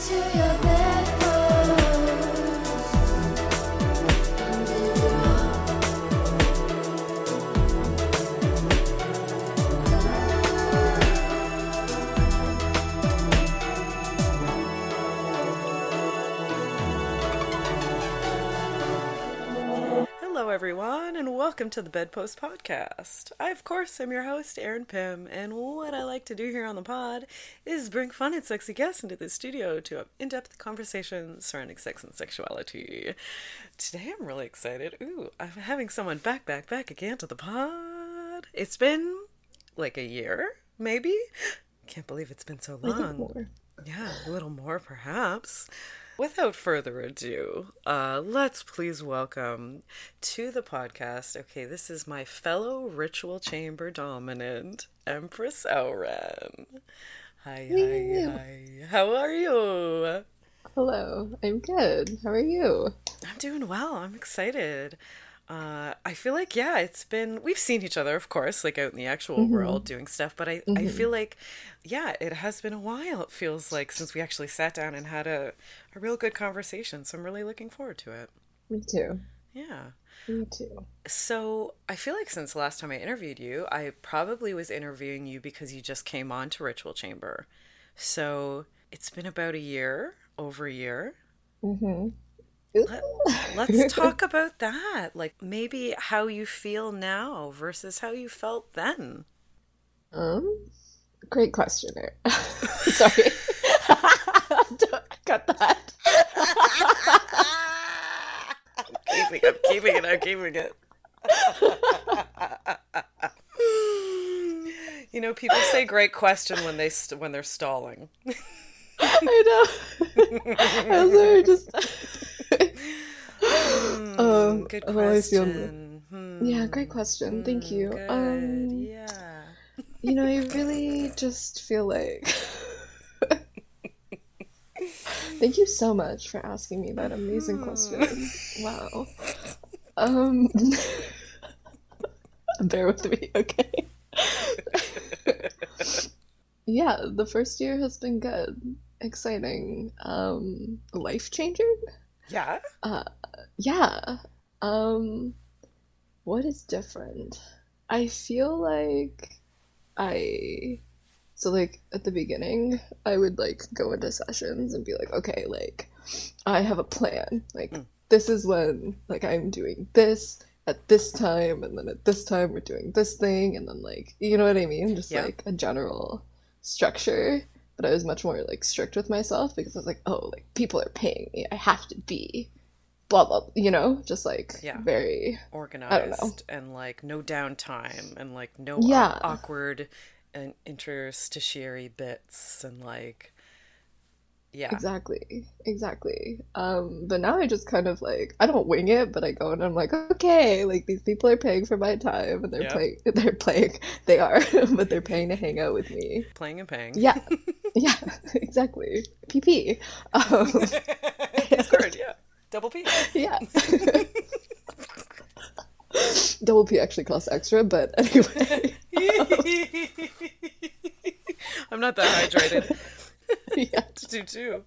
to your welcome to the Bedpost Podcast. I, of course, am your host, Erin Pym, and what I like to do here on the pod is bring fun and sexy guests into the studio to have in depth conversations surrounding sex and sexuality. Today I'm really excited. Ooh, I'm having someone back, back, back again to the pod. It's been like a year, maybe? Can't believe it's been so long. Yeah, a little more perhaps without further ado, uh, let's please welcome to the podcast. Okay, this is my fellow ritual chamber dominant, Empress O-Ren. Hi, hi, hi. How are you? Hello, I'm good. How are you? I'm doing well. I'm excited. Uh, I feel like yeah, it's been we've seen each other, of course, like out in the actual mm-hmm. world doing stuff. But I mm-hmm. I feel like yeah, it has been a while. It feels like since we actually sat down and had a a real good conversation. So I'm really looking forward to it. Me too. Yeah. Me too. So I feel like since the last time I interviewed you, I probably was interviewing you because you just came on to Ritual Chamber. So it's been about a year, over a year. Mm-hmm. Let, us talk about that. Like maybe how you feel now versus how you felt then. Um, great question. Sorry, cut that. I'm keeping, I'm keeping it. I'm keeping it. you know, people say "great question" when they st- when they're stalling. I know. I was just um, good question. Hmm. Yeah, great question. Thank you. Good. Um, yeah. you know, I really just feel like. Thank you so much for asking me that amazing hmm. question. Wow. Um, bear with me, okay? yeah, the first year has been good, exciting, um, life changing. Yeah. Uh, yeah. Um, what is different? I feel like I so like at the beginning, I would like go into sessions and be like, okay, like I have a plan. Like mm. this is when like I'm doing this at this time and then at this time we're doing this thing and then like you know what I mean? Just yeah. like a general structure. But I was much more like strict with myself because I was like, oh, like people are paying me. I have to be blah blah you know just like yeah. very organized and like no downtime and like no yeah. awkward and interstitiary bits and like yeah. Exactly. Exactly. Um but now i just kind of like i don't wing it but i go and i'm like okay like these people are paying for my time and they're yep. playing they're playing they are but they're paying to hang out with me. Playing and paying. Yeah. Yeah. Exactly. Pp um, it's good yeah Double P. Yeah. Double P actually costs extra, but anyway. I'm not that hydrated. yeah. to do too.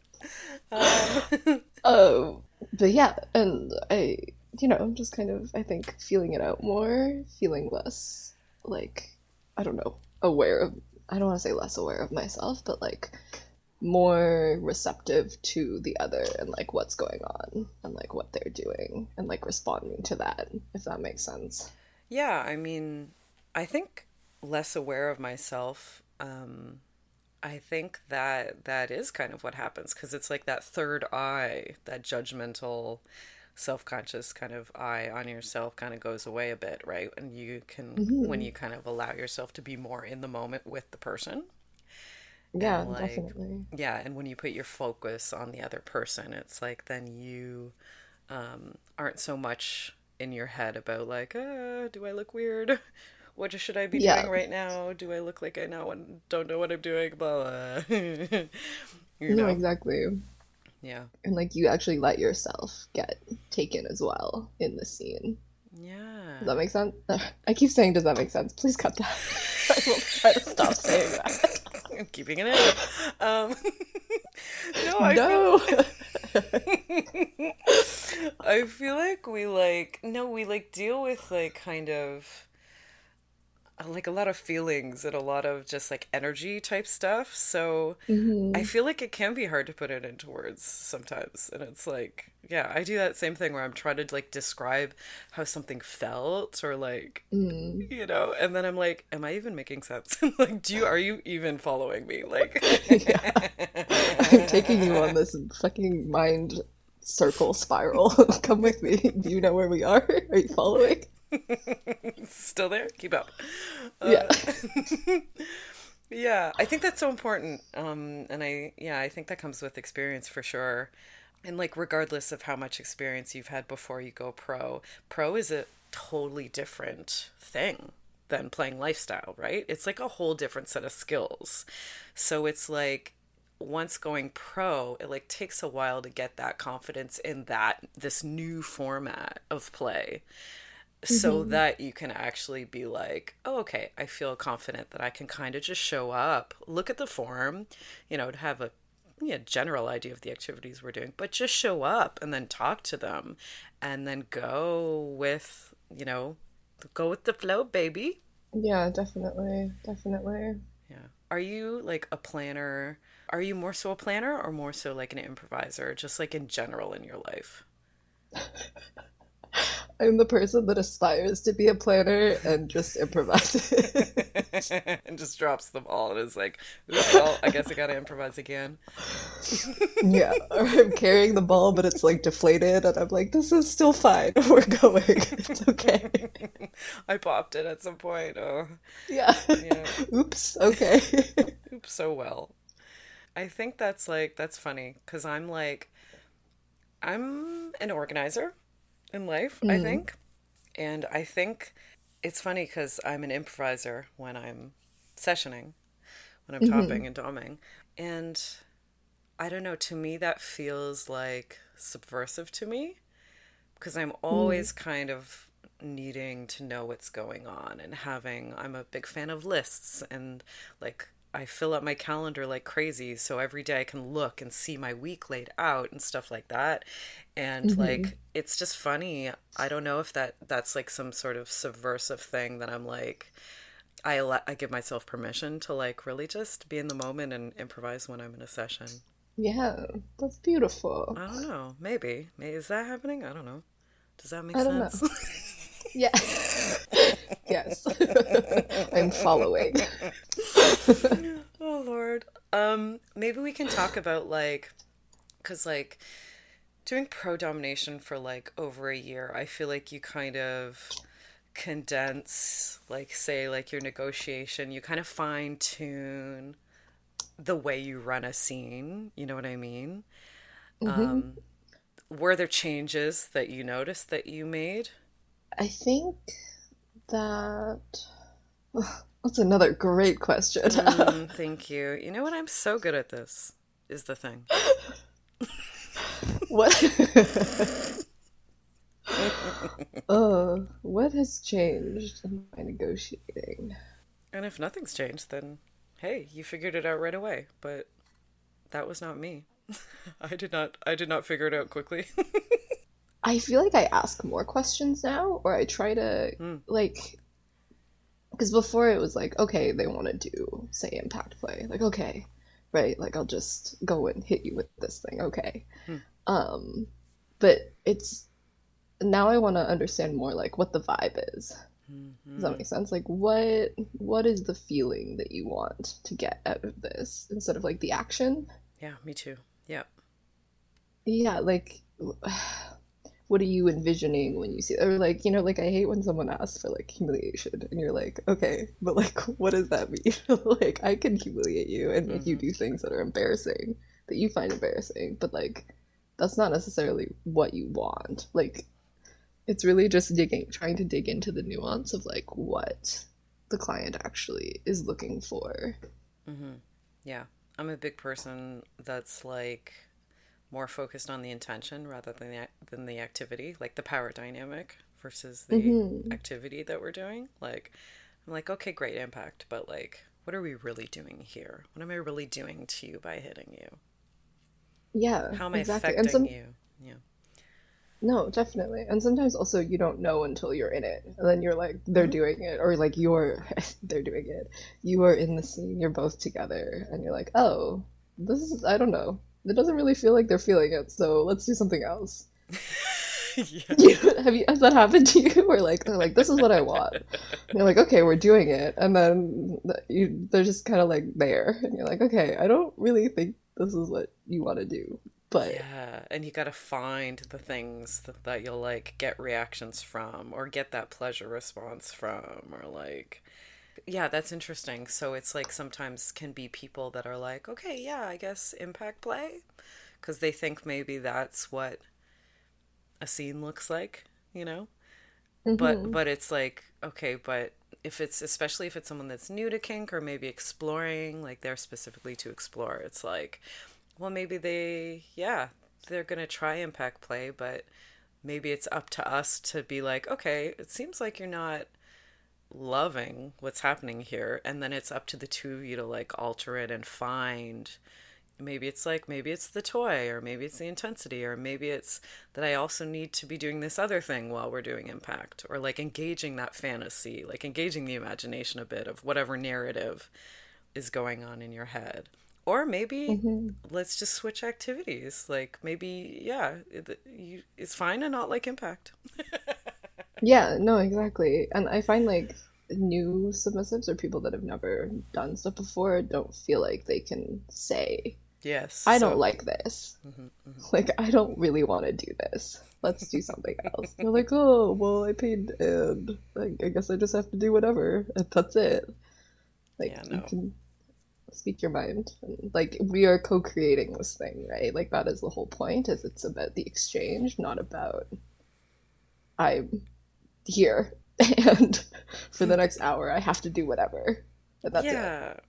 Um. Oh, but yeah, and I, you know, I'm just kind of, I think, feeling it out more, feeling less, like, I don't know, aware of, I don't want to say less aware of myself, but like, more receptive to the other and like what's going on and like what they're doing and like responding to that if that makes sense yeah i mean i think less aware of myself um i think that that is kind of what happens because it's like that third eye that judgmental self-conscious kind of eye on yourself kind of goes away a bit right and you can mm-hmm. when you kind of allow yourself to be more in the moment with the person yeah like, definitely yeah and when you put your focus on the other person it's like then you um, aren't so much in your head about like uh, do i look weird what should i be yeah. doing right now do i look like i know and don't know what i'm doing blah, blah. you know? no exactly yeah and like you actually let yourself get taken as well in the scene Yeah. Does that make sense? I keep saying, does that make sense? Please cut that. I will try to stop saying that. I'm keeping it in. Um, no, I no. Feel, I feel like we like no, we like deal with like kind of like a lot of feelings and a lot of just like energy type stuff. So Mhm. I feel like it can be hard to put it into words sometimes. And it's like, yeah, I do that same thing where I'm trying to like describe how something felt or like, Mm. you know, and then I'm like, am I even making sense? like, do you, are you even following me? Like, Yeah. I'm taking you on this fucking mind circle spiral. Come with me. Do you know where we are? Are you following? still there? Keep up. Yeah. Uh, yeah, I think that's so important. Um, and I, yeah, I think that comes with experience for sure. And like, regardless of how much experience you've had before you go pro, pro is a totally different thing than playing lifestyle, right? It's like a whole different set of skills. So it's like, once going pro, it like takes a while to get that confidence in that this new format of play so mm-hmm. that you can actually be like, oh, okay, I feel confident that I can kind of just show up, look at the form, you know, to have a yeah, general idea of the activities we're doing, but just show up and then talk to them and then go with, you know, go with the flow, baby. Yeah, definitely. Definitely. Yeah. Are you like a planner? Are you more so a planner or more so like an improviser, just like in general in your life? I'm the person that aspires to be a planner and just improvises. and just drops them all and is like, well, I guess I gotta improvise again. yeah. Or I'm carrying the ball, but it's like deflated, and I'm like, this is still fine. We're going. It's okay. I popped it at some point. Oh, Yeah. yeah. Oops. Okay. Oops, so well. I think that's like, that's funny because I'm like, I'm an organizer in life, I Mhm. think. And I think it's funny because I'm an improviser when I'm sessioning, when I'm Mhm. topping and doming. And I don't know, to me, that feels like subversive to me because I'm always kind of needing to know what's going on and having, I'm a big fan of lists and like, I fill up my calendar like crazy so every day I can look and see my week laid out and stuff like that. And Mhm. like it's just funny. I don't know if that that's like some sort of subversive thing that I'm like I let I give myself permission to like really just be in the moment and improvise when I'm in a session. Yeah, that's beautiful. I don't know. Maybe. May Is that happening? I don't know. Does that make I don't know. sense? Yeah. yes. I'm following. Oh lord. Um maybe we can talk about like cuz like doing pro domination for like over a year. I feel like you kind of condense like say like your negotiation, you kind of fine tune the way you run a scene, you know what I mean? Mhm. Um were there changes that you noticed that you made? I think that that's another great question. Mm, thank you. You know what? I'm so good at this. Is the thing. What? uh, what has changed in my negotiating? And if nothing's changed, then hey, you figured it out right away. But that was not me. I did not. I did not figure it out quickly. I feel like I ask more questions now, or I try to Mm. like, because before it was like, okay, they want to do say impact play, like okay, right, like I'll just go and hit you with this thing, okay, Hmm. um, but it's now I want to understand more like what the vibe is. Does that make sense? Like what what is the feeling that you want to get out of this instead of like the action? yeah, me too. Yeah. Yeah, like what are you envisioning when you see or like, you know, like I hate when someone asks for like humiliation and you're like, okay, but like what does that mean? like I can humiliate you and make you do things that are embarrassing that you find embarrassing, but like that's not necessarily what you want. Like it's really just digging trying to dig into the nuance of like what the client actually is looking for. mm-hmm. Yeah. I'm a big person that's like more focused on the intention rather than the, than the activity, like the power dynamic versus the mm-hmm. activity that we're doing. Like, I'm like, okay, great impact, but like, what are we really doing here? What am I really doing to you by hitting you? Yeah. How am I exactly. affecting some... you? Yeah. No, definitely. And sometimes also you don't know until you're in it. And then you're like, they're mm-hmm. doing it, or like you're, they're doing it. You are in the scene, you're both together, and you're like, oh, this is, I don't know. It doesn't really feel like they're feeling it, so let's do something else. yeah. have you, has that happened to you? Where like, they're like, this is what I want. And you're like, okay, we're doing it. And then you, they're just kind of like there. And you're like, okay, I don't really think this is what you want to do but yeah and you got to find the things that, that you'll like get reactions from or get that pleasure response from or like yeah that's interesting. So it's like sometimes can be people that are like okay yeah i guess impact play? Because they think maybe that's what a scene looks like you know? Mm-hmm. but but it's like okay but if it's especially if it's someone that's new to kink or maybe exploring like they're specifically to explore it's like well, maybe they, yeah, they're going to try impact play, but maybe it's up to us to be like, okay, it seems like you're not loving what's happening here. And then it's up to the two of you to like alter it and find. Maybe it's like, maybe it's the toy, or maybe it's the intensity, or maybe it's that I also need to be doing this other thing while we're doing impact, or like engaging that fantasy, like engaging the imagination a bit of whatever narrative is going on in your head or maybe mm-hmm. let's just switch activities like maybe yeah it, you, it's fine to not like impact yeah no exactly. And i find like new submissives or people that have never done stuff before don't feel like they can say yes i so... don't like this. Mm-hmm, mm-hmm. like i don't really want to do this. Let's do something else. They're like oh well i paid and like, i guess i just have to do whatever. And that's it. Like yeah, no. you can speak your mind. And, like we are co-creating this thing right? Like that is the whole point is it's about the exchange not about i'm here and for the next hour i have to do whatever and that's yeah. It.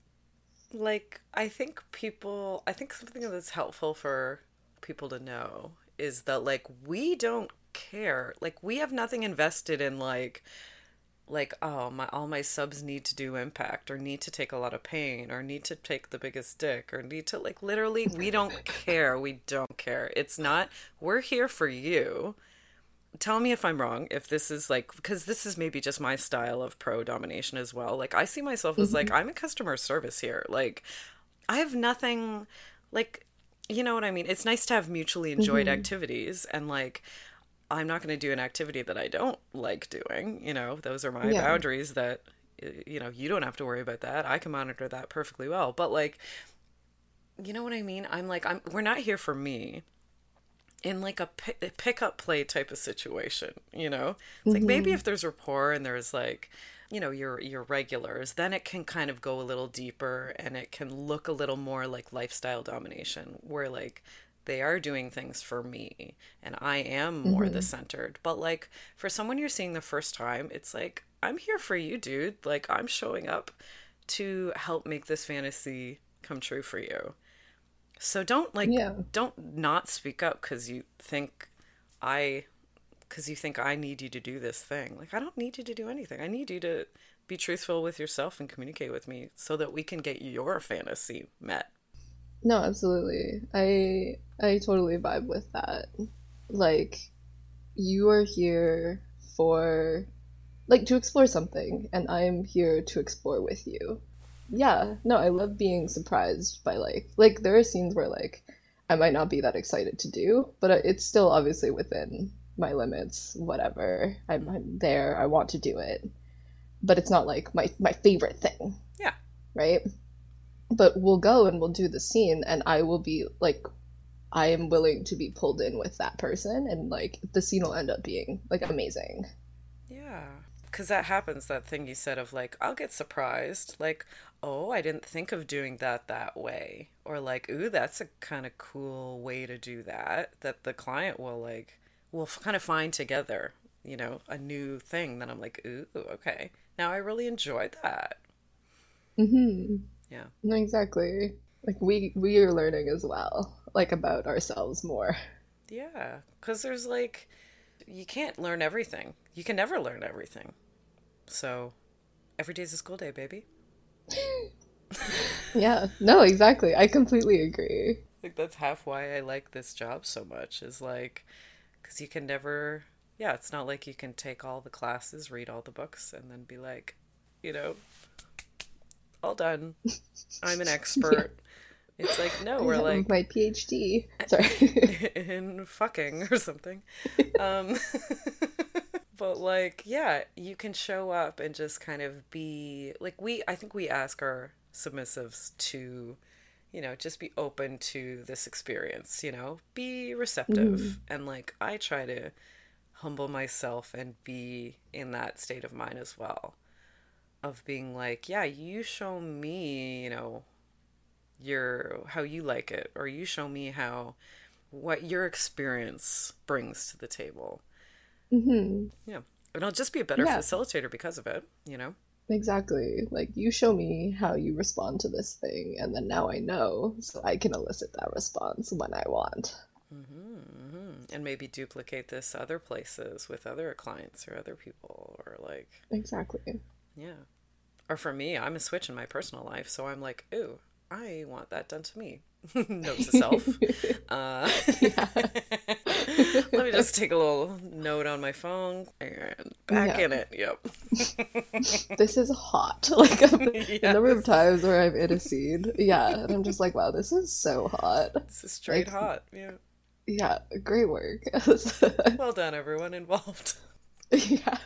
like i think people i think something that's helpful for people to know is that like we don't care. Like we have nothing invested in like like oh my all my subs need to do impact or need to take a lot of pain or need to take the biggest dick or need to like literally we don't care. We don't care. It's not we're here for you tell me if i'm wrong if this is like because this is maybe just my style of pro domination as well like i see myself as mm-hmm. like i'm a customer service here like i have nothing like you know what i mean it's nice to have mutually enjoyed mm-hmm. activities and like I'm not going to do an activity that I don't like doing. You know, those are my yeah. boundaries that, you know, you don't have to worry about that. I can monitor that perfectly well. But like, you know what I mean? I'm like, I'm, we're not here for me in like a, pick, a pick play type of situation, you know? It's mm-hmm. like maybe mm-hmm. if there's rapport and there's like, you know, your your regulars, then it can kind of go a little deeper and it can look a little more like lifestyle domination where like they are doing things for me and I am more mm-hmm. the centered. But like for someone you're seeing the first time, it's like, I'm here for you, dude. Like I'm showing up to help make this fantasy come true for you. So don't like yeah. don't not speak up cuz you think I cuz you think I need you to do this thing. Like I don't need you to do anything. I need you to be truthful with yourself and communicate with me so that we can get your fantasy met. No, absolutely. I I totally vibe with that. Like you are here for like to explore something and I'm here to explore with you. Yeah, no, I love being surprised by like like there are scenes where like I might not be that excited to do, but uh, it's still obviously within my limits, whatever. I'm, I'm there, I want to do it. But it's not like my my favorite thing. Yeah. Right? but we'll go and we'll do the scene and i will be like i am willing to be pulled in with that person and like the scene will end up being like amazing yeah because that happens that thing you said of like i'll get surprised like oh i didn't think of doing that that way. Or like ooh that's a kind of cool way to do that that the client will like will kind of find together you know a new thing. Then i'm like ooh okay. Now i really enjoyed that. Mm-hmm. Yeah. No exactly. Like we we are learning as well like about ourselves more. Yeah because there's like you can't learn everything. You can never learn everything. So every day's a school day, baby. yeah, no, exactly. I completely agree. Like that's half why I like this job so much is like cuz you can never yeah, it's not like you can take all the classes, read all the books and then be like, you know, all done. I'm an expert. It's like no, we're like my PhD. Sorry, in fucking or something. um, like, yeah, you can show up and just kind of be like we. I think we ask our submissives to, you know, just be open to this experience. You know, be receptive, mm. and like I try to humble myself and be in that state of mind as well of being like, yeah, you show me, you know, your how you like it or you show me how what your experience brings to the table. Mm-hmm. Yeah. And I'll just be a better yeah. facilitator because of it, you know? Exactly. Like, you show me how you respond to this thing, and then now I know, so I can elicit that response when I want. Mm-hmm, mm-hmm. And maybe duplicate this other places with other clients or other people, or like. Exactly. Yeah. Or for me, I'm a switch in my personal life, so I'm like, ooh, I want that done to me. note to self. uh, let me just take a little note on my phone and back yeah. in it. Yep. this is hot. Like yes. the number of times where I've in a scene, yeah, and I'm just like, wow, this is so hot. This is straight like, hot. Yeah. Yeah, great work. well done, everyone involved. Yeah.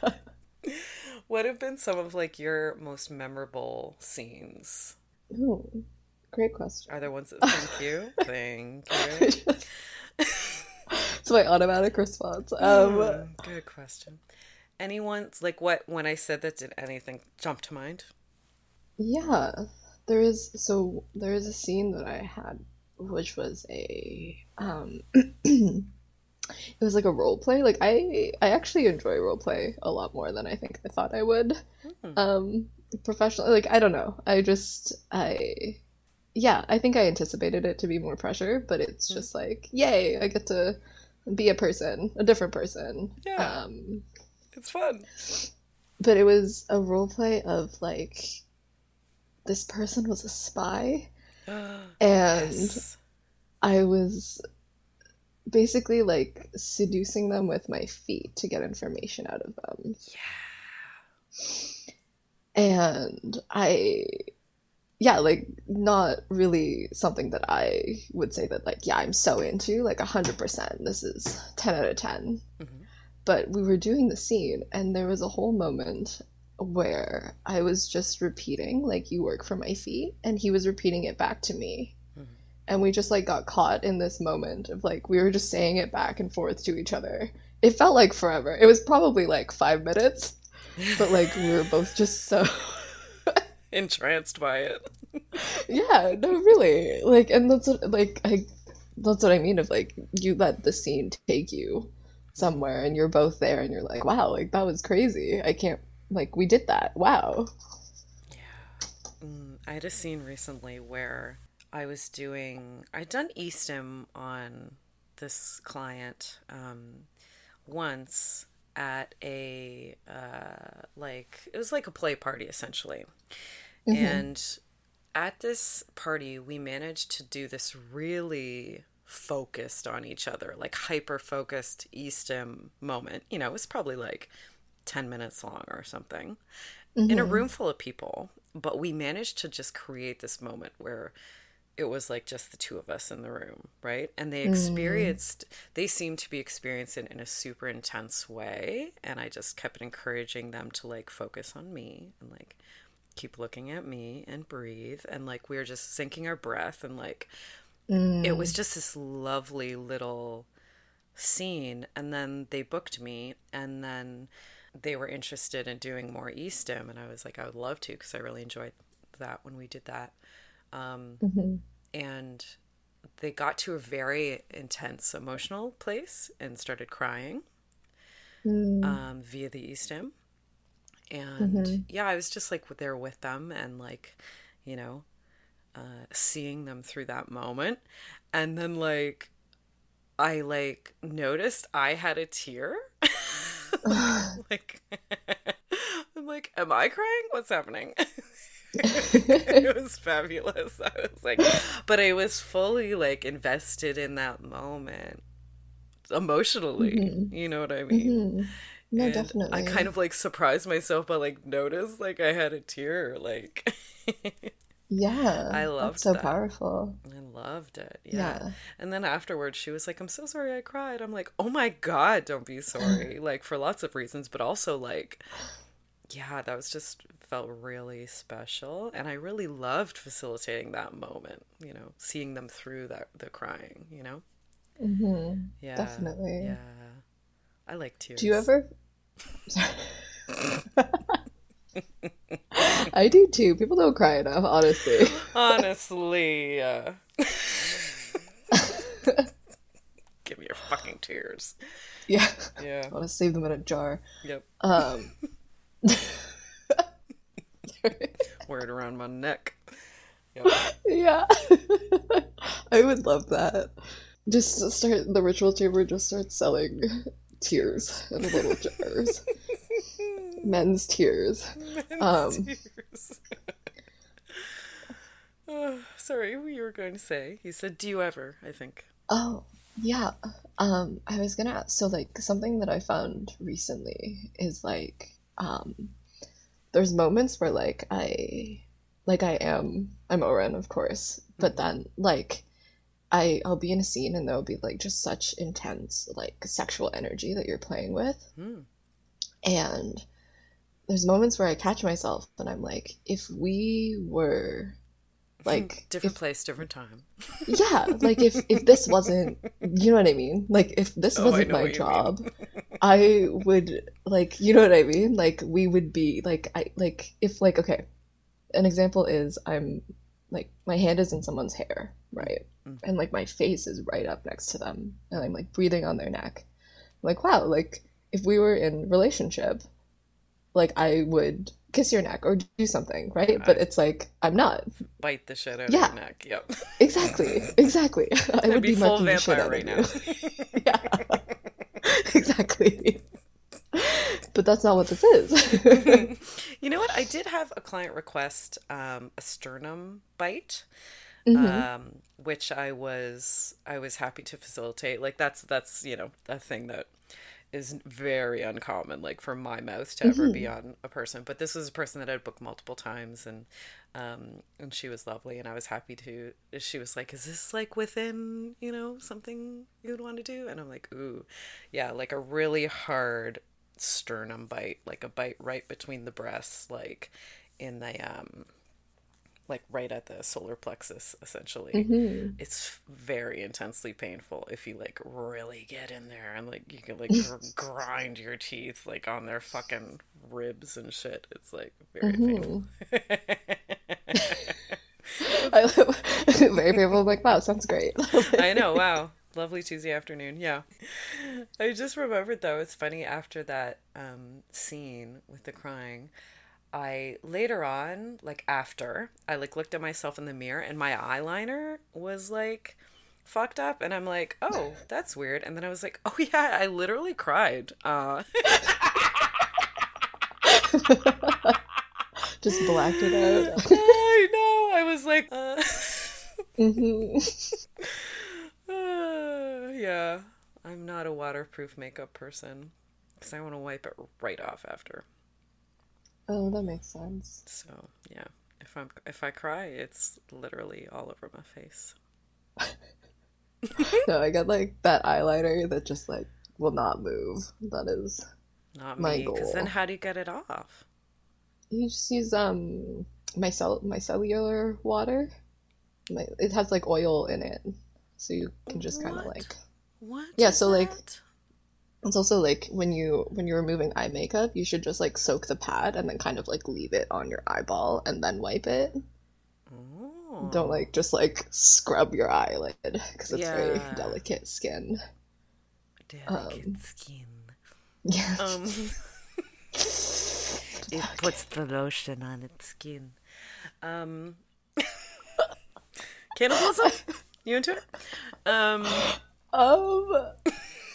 What have been some of like your most memorable scenes? Ooh. Great question. Are there ones that thank you? thank you. it's my automatic response. Um, mm, good question. Anyone's like what when I said that did anything jump to mind? Yeah. There is so there is a scene that I had which was a um it was like a role play. Like I I actually enjoy role play a lot more than I think I thought I would. Mm. Um professionally like I don't know. I just I yeah, I think I anticipated it to be more pressure, but it's hmm. just like, yay, I get to be a person, a different person. Yeah. Um, it's fun. But it was a role play of like this person was a spy and yes. I was basically like seducing them with my feet to get information out of them. Yeah. And I yeah, like not really something that I would say that like yeah, I'm so into like 100%. This is 10 out of 10. Mm-hmm. But we were doing the scene and there was a whole moment where I was just repeating like you work for my feet and he was repeating it back to me. Mm-hmm. And we just like got caught in this moment of like we were just saying it back and forth to each other. It felt like forever. It was probably like 5 minutes. But like we were both just so entranced by it. yeah, no, really. Like, and that's what, like, I, that's what I mean. Of like, you let the scene take you somewhere, and you're both there, and you're like, wow, like that was crazy. I can't, like, we did that. Wow. Yeah, mm, I had a scene recently where I was doing. I'd done eStim on this client um, once at a uh, like it was like a play party essentially mm-hmm. and at this party we managed to do this really focused on each other like hyper focused eStim moment you know it was probably like 10 minutes long or something mm-hmm. in a mm-hmm. room full of people but we managed to just create this moment where it was like just the two of us in the room, right? And they mm. experienced, mm. they seemed to be experiencing it in a super intense way. And I just kept encouraging them to like focus on me and like keep looking at me and breathe. And like we were just syncing our breath. And like mm. it was mm. just this lovely little scene. And then they booked me. And then they were interested in doing more eStim. And I was like, I would love to because I really enjoyed that when we did that. Um, mm-hmm. And they got to a very intense emotional place and started crying mm. um, via the eStim. And mm-hmm. yeah, I was just like there with them and like, you know, uh, seeing them through that moment. And then like I like noticed I had a tear. like I'm like, am I crying? What's happening? it was fabulous. I was like, but I was fully like invested in that moment emotionally. Mhm. You know what I mean? Mhm. No, And definitely. I kind of like surprised myself, but like noticed like I had a tear. Like yeah. I loved so that. powerful. I loved it. Yeah. Yeah. And then afterwards, she was like, I'm so sorry I cried. I'm like, oh my God, don't be sorry. like, for lots of reasons, but also, like, yeah, that was just felt really special. And I really loved facilitating that moment, you know, seeing them through that, the crying, you know? hmm Yeah. Definitely. Yeah. I like tears. Do you ever? I do too. People don't cry enough, honestly. Honestly. Uh... Give me your fucking tears. Yeah. Yeah. I want to save them in a jar. Yep. Um. Wear it around my neck. Yep. yeah. I would love that. Just start the ritual chamber. Just start selling tears in little jars. Men's tears. Um, Tears. Oh, sorry, what you were going to say? You said, "Do you ever?" I think. Oh, yeah. Um, I was gonna ask, so like something that I found recently is like um there's moments where like I like I am I'm O-Ren, of course, but then like I I'll be in a scene and there'll be like just such intense like sexual energy that you're playing with. Hmm. And there's moments where I catch myself and I'm like, if we were like different if place, different time. yeah like if if this wasn't you know what i mean? Like if this Oh, wasn't my job i would like you know what i mean? Like we would be like i like if like okay an example is i'm like my hand is in someone's hair right? Mm. and like my face is right up next to them and i'm like breathing on their neck. I'm like wow like if we were in relationship like i would kiss your neck or do something right but it's like i'm not Bite the shit out Yeah. of your neck. Yep. Exactly, exactly. I I'd would be be, full vampire out right now. yeah, exactly. But that's not what this is. you know what? I did have a client request um, a sternum bite, Mhm. um, which I was I was happy to facilitate. Like that's that's you know a thing that is very uncommon. Like for my mouth to ever be on a person, but this was a person that I'd booked multiple times, and um, and she was lovely, and I was happy to. She was like, "Is this like within you know something you would want to do?" And I'm like, "Ooh, yeah, like a really hard sternum bite, like a bite right between the breasts, like in the um, like right at the solar plexus, essentially. Mhm. It's very intensely painful if you like really get in there and like you can like gr- grind your teeth like on their fucking ribs and shit. It's like very painful. I very people like, wow, sounds great. I know. Wow. Lovely Tuesday afternoon. Yeah. I just remembered though, it's funny after that um, scene with the crying, I later on, like after, I like looked at myself in the mirror and my eyeliner was like fucked up and I'm like, "Oh, that's weird." And then I was like, "Oh yeah, I literally cried." Uh Just blacked it out. I know. I was like, uh... hmm Uh, yeah, I'm not a waterproof makeup person because I want to wipe it right off after. Oh, that makes sense. So yeah, if I'm if I cry, it's literally all over my face. No, I got like that eyeliner that just like will not move. That is, Not My me, because then how do you get it off? you just use um mycel micellar water. My, it has like oil in it, so you can just kind of like. What? Yeah, so, like, that? It's also like when you when you're removing eye makeup, you should just like soak the pad and then kind of like leave it on your eyeball and then wipe it. Oh. Don't like just like scrub your eyelid because it's very delicate skin. delicate um, skin. Yeah. Um, it puts the lotion on its skin. Um, cannibalism? You into it? Um, Um,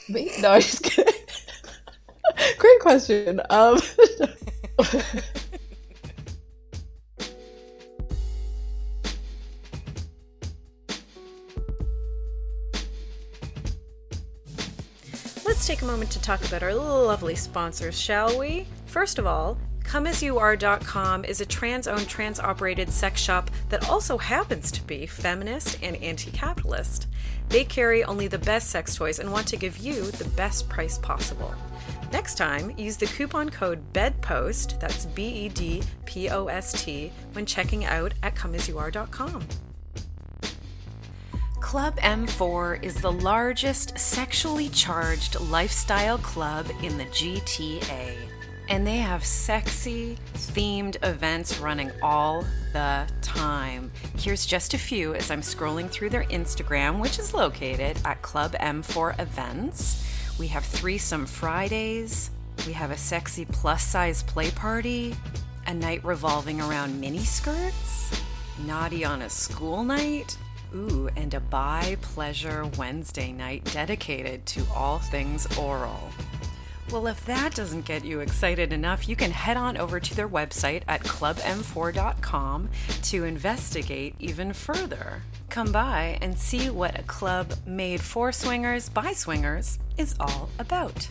me? No, I'm just kidding. Great question. Um, Let's take a moment to talk about our lovely sponsors, shall we? First of all, ComeAsYouAre.com is a trans owned, trans operated sex shop that also happens to be feminist and anti capitalist. They carry only the best sex toys and want to give you the best price possible. Next time, use the coupon code BEDPOST, that's B E D P O S T, when checking out at ComeAsYouAre.com. Club M4 is the largest sexually charged lifestyle club in the GTA. And they have sexy themed events running all the time. Here's just a few as I'm scrolling through their Instagram, which is located at Club M4 Events. We have Threesome Fridays, we have a sexy plus size play party, a night revolving around mini skirts, naughty on a school night, Ooh, and a bi pleasure Wednesday night dedicated to all things oral. Well, if that doesn't get you excited enough, you can head on over to their website at clubm4.com to investigate even further. Come by and see what a club made for swingers by swingers is all about.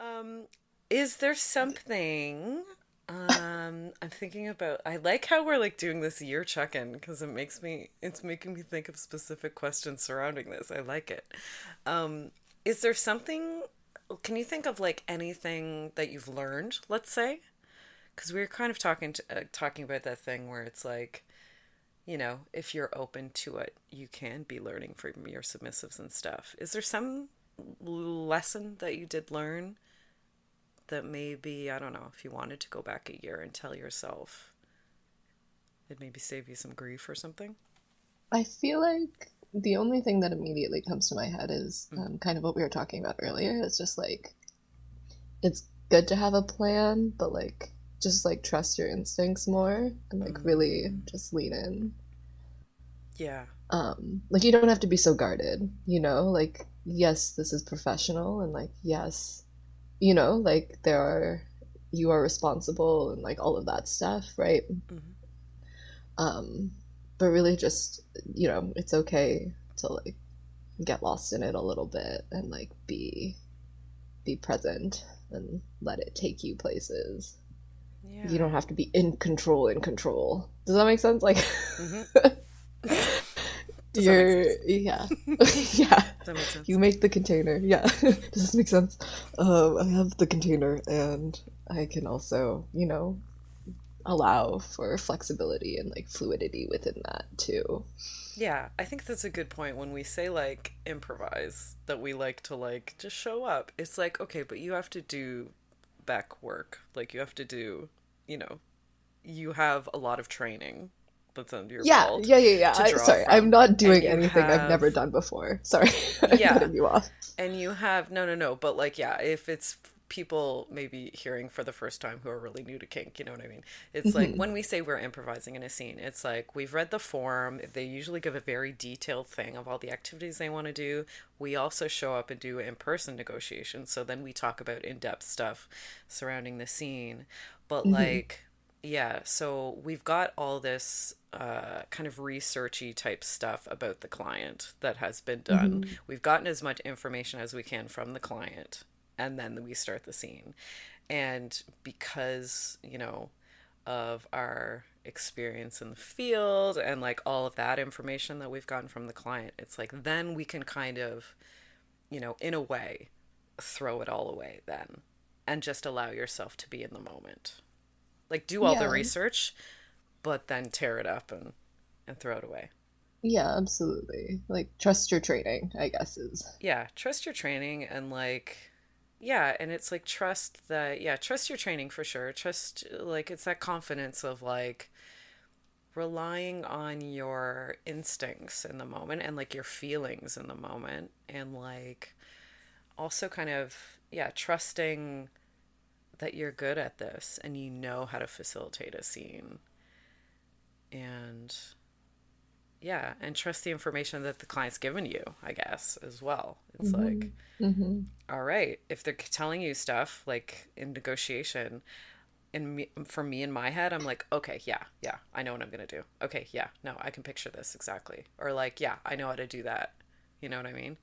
Um, is there something um i'm thinking about i like how we're like doing this year check-in because it makes me it's making me think of specific questions surrounding this. I like it. Um is there something can you think of like anything that you've learned let's say? Because we were kind of talking to, uh, talking about that thing where it's like you know if you're open to it you can be learning from your submissives and stuff. Is there some lesson that you did learn that maybe, I don't know, if you wanted to go back a year and tell yourself, it maybe save you some grief or something? I feel like the only thing that immediately comes to my head is mm. um, kind of what we were talking about earlier. It's just like, it's good to have a plan, but like, just like trust your instincts more and like mm. really just lean in. Yeah. Um, like you don't have to be so guarded, you know? Like, yes, this is professional, and like, yes, you know like there are you are responsible and like all of that stuff right mm-hmm. um but really just you know it's okay to like get lost in it a little bit and like be be present and let it take you places yeah. you don't have to be in control in control does that make sense like mm-hmm. Does you're yeah. Yeah. You make the container. Yeah. Does this make sense? Um, i have the container and i can also you know allow for flexibility and like fluidity within that too. Yeah i think that's a good point. When we say like improvise that we like to like just show up it's like okay but you have to do back work. Like you have to do you know you have a lot of training that's under your yeah, belt. Yeah, yeah, yeah. I, sorry, from. I'm not doing anything have... I've never done before. Sorry, yeah. you off. And you have no, no, no. But like, yeah, if it's people maybe hearing for the first time who are really new to kink, you know what I mean? It's mm-hmm. like when we say we're improvising in a scene, it's like we've read the form. They usually give a very detailed thing of all the activities they want to do. We also show up and do in person negotiations. So then we talk about in depth stuff surrounding the scene. But mm-hmm. like yeah, so we've got all this uh, kind of researchy type stuff about the client that has been done. Mm-hmm. We've gotten as much information as we can from the client, and then we start the scene. And because, you know, of our experience in the field and like all of that information that we've gotten from the client, it's like then we can kind of, you know, in a way, throw it all away then and just allow yourself to be in the moment. Like do all yeah. the research, but then tear it up and and throw it away. Yeah, absolutely. Like trust your training, I guess is. Yeah, trust your training and like yeah, and it's like trust that yeah, trust your training for sure. Trust like it's that confidence of like relying on your instincts in the moment and like your feelings in the moment and like also kind of yeah, trusting that you're good at this and you know how to facilitate a scene. And yeah, and trust the information that the client's given you, I guess, as well. It's mm-hmm. like, mm-hmm. All right, if they're telling you stuff like in negotiation, and me, for me in my head, I'm like, okay, yeah, yeah, I know what I'm gonna do. Okay, yeah, no, I can picture this exactly, or like, yeah, I know how to do that. You know what I mean?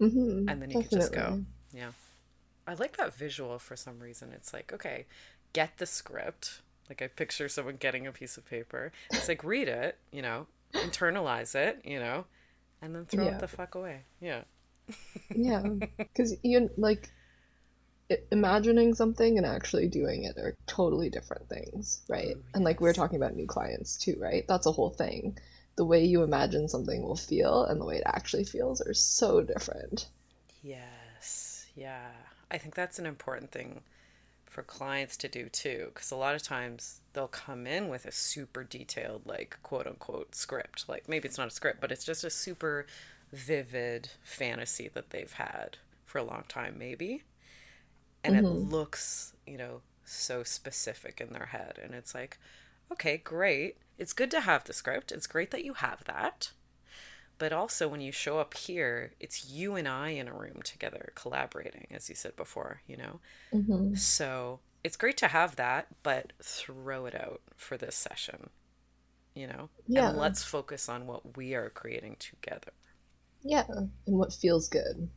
Mm-hmm, and then you definitely. can just go, yeah. I like that visual for some reason. It's like, okay, get the script. Like I picture someone getting a piece of paper. It's like read it, you know, internalize it, you know, and then throw yeah. it the fuck away. Yeah. yeah, because you like imagining something and actually doing it are totally different things, right? Oh, yes. And like we are talking about new clients too, right? That's a whole thing. The way you imagine something will feel and the way it actually feels are so different. Yes. Yeah. I think that's an important thing for clients to do too because a lot of times they'll come in with a super detailed like quote unquote script. Like maybe it's not a script but it's just a super vivid fantasy that they've had for a long time maybe. And mm-hmm. it looks you know so specific in their head. And it's like okay great. It's good to have the script. It's great that you have that but also when you show up here it's you and i in a room together collaborating as you said before you know? Mm-hmm. so it's great to have that but throw it out for this session you know? Yeah. and let's focus on what we are creating together. Yeah and what feels good.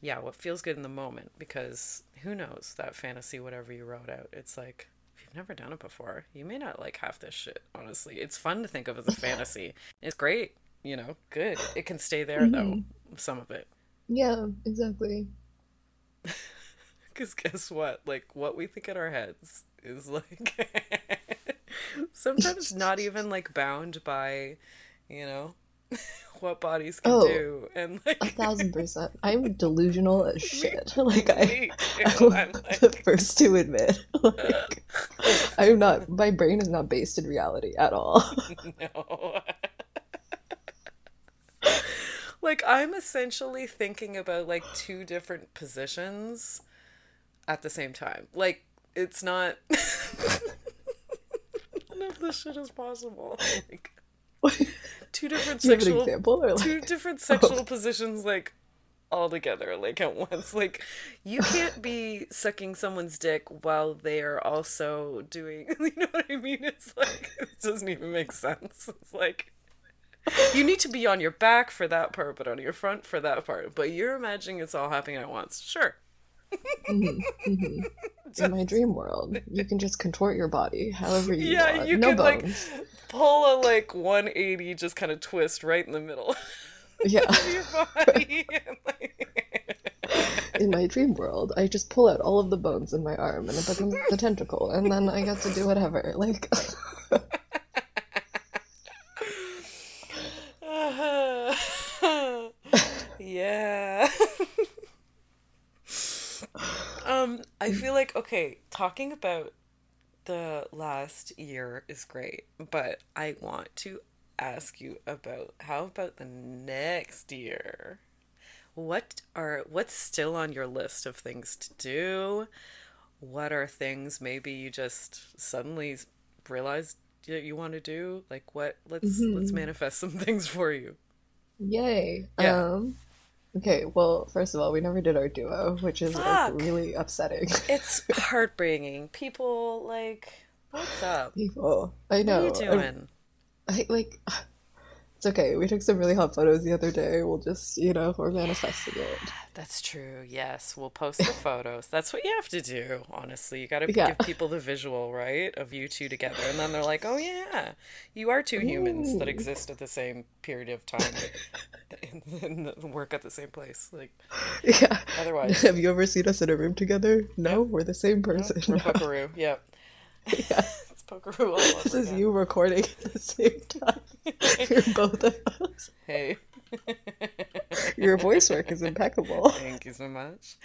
Yeah what feels good in the moment because who knows that fantasy whatever you wrote out it's like if you've never done it before you may not like half this shit honestly. It's fun to think of as a fantasy. It's great you know, good. It can stay there mm-hmm. though, some of it. Yeah, exactly. Because guess what? Like, what we think in our heads is like sometimes not even like bound by, you know, what bodies can oh, do. And like, a thousand percent. I'm delusional as shit. like, I, I'm like... the first to admit. Like, I'm not, my brain is not based in reality at all. no like I'm essentially thinking about like two different positions at the same time. Like it's not none of this shit is possible. Like two different sexual like... two different sexual oh. positions like all together like at once. Like you can't be sucking someone's dick while they are also doing you know what I mean? It's like it doesn't even make sense. It's like you need to be on your back for that part, but on your front for that part. But you're imagining it's all happening at once. Sure. mm-hmm, mm-hmm. In my dream world, you can just contort your body however you yeah, want. you no can bones. like pull a like 180, just kind of twist right in the middle. Yeah. your body. in my dream world, I just pull out all of the bones in my arm and it becomes the tentacle, and then I get to do whatever. Like. yeah. um, I feel like okay, talking about the last year is great, but I want to ask you about how about the next year? What are what's still on your list of things to do? What are things maybe you just suddenly realized that you want to do? Like what let's mm-hmm. let's manifest some things for you. Yay. Yeah. Um Okay, well, first of all, we never did our duo, which is like, really upsetting. it's heartbreaking. People like, what's up? People, I know. What are you doing? I, I like. It's okay. We took some really hot photos the other day. We'll just, you know, we're manifesting it. That's true. Yes, we'll post the photos. That's what you have to do, honestly. You got to yeah. give people the visual, right, of you two together. And then they're like, oh, yeah, you are two humans that exist at the same period of time and, and work at the same place. Like, yeah. Otherwise. Have you ever seen us in a room together? No, we're the same person. No, we're Puckaroo. Yep. Yeah. Pokeroo all over This is again. you recording at the same time. You're both of us. Hey. Your voice work is impeccable. Thank you so much.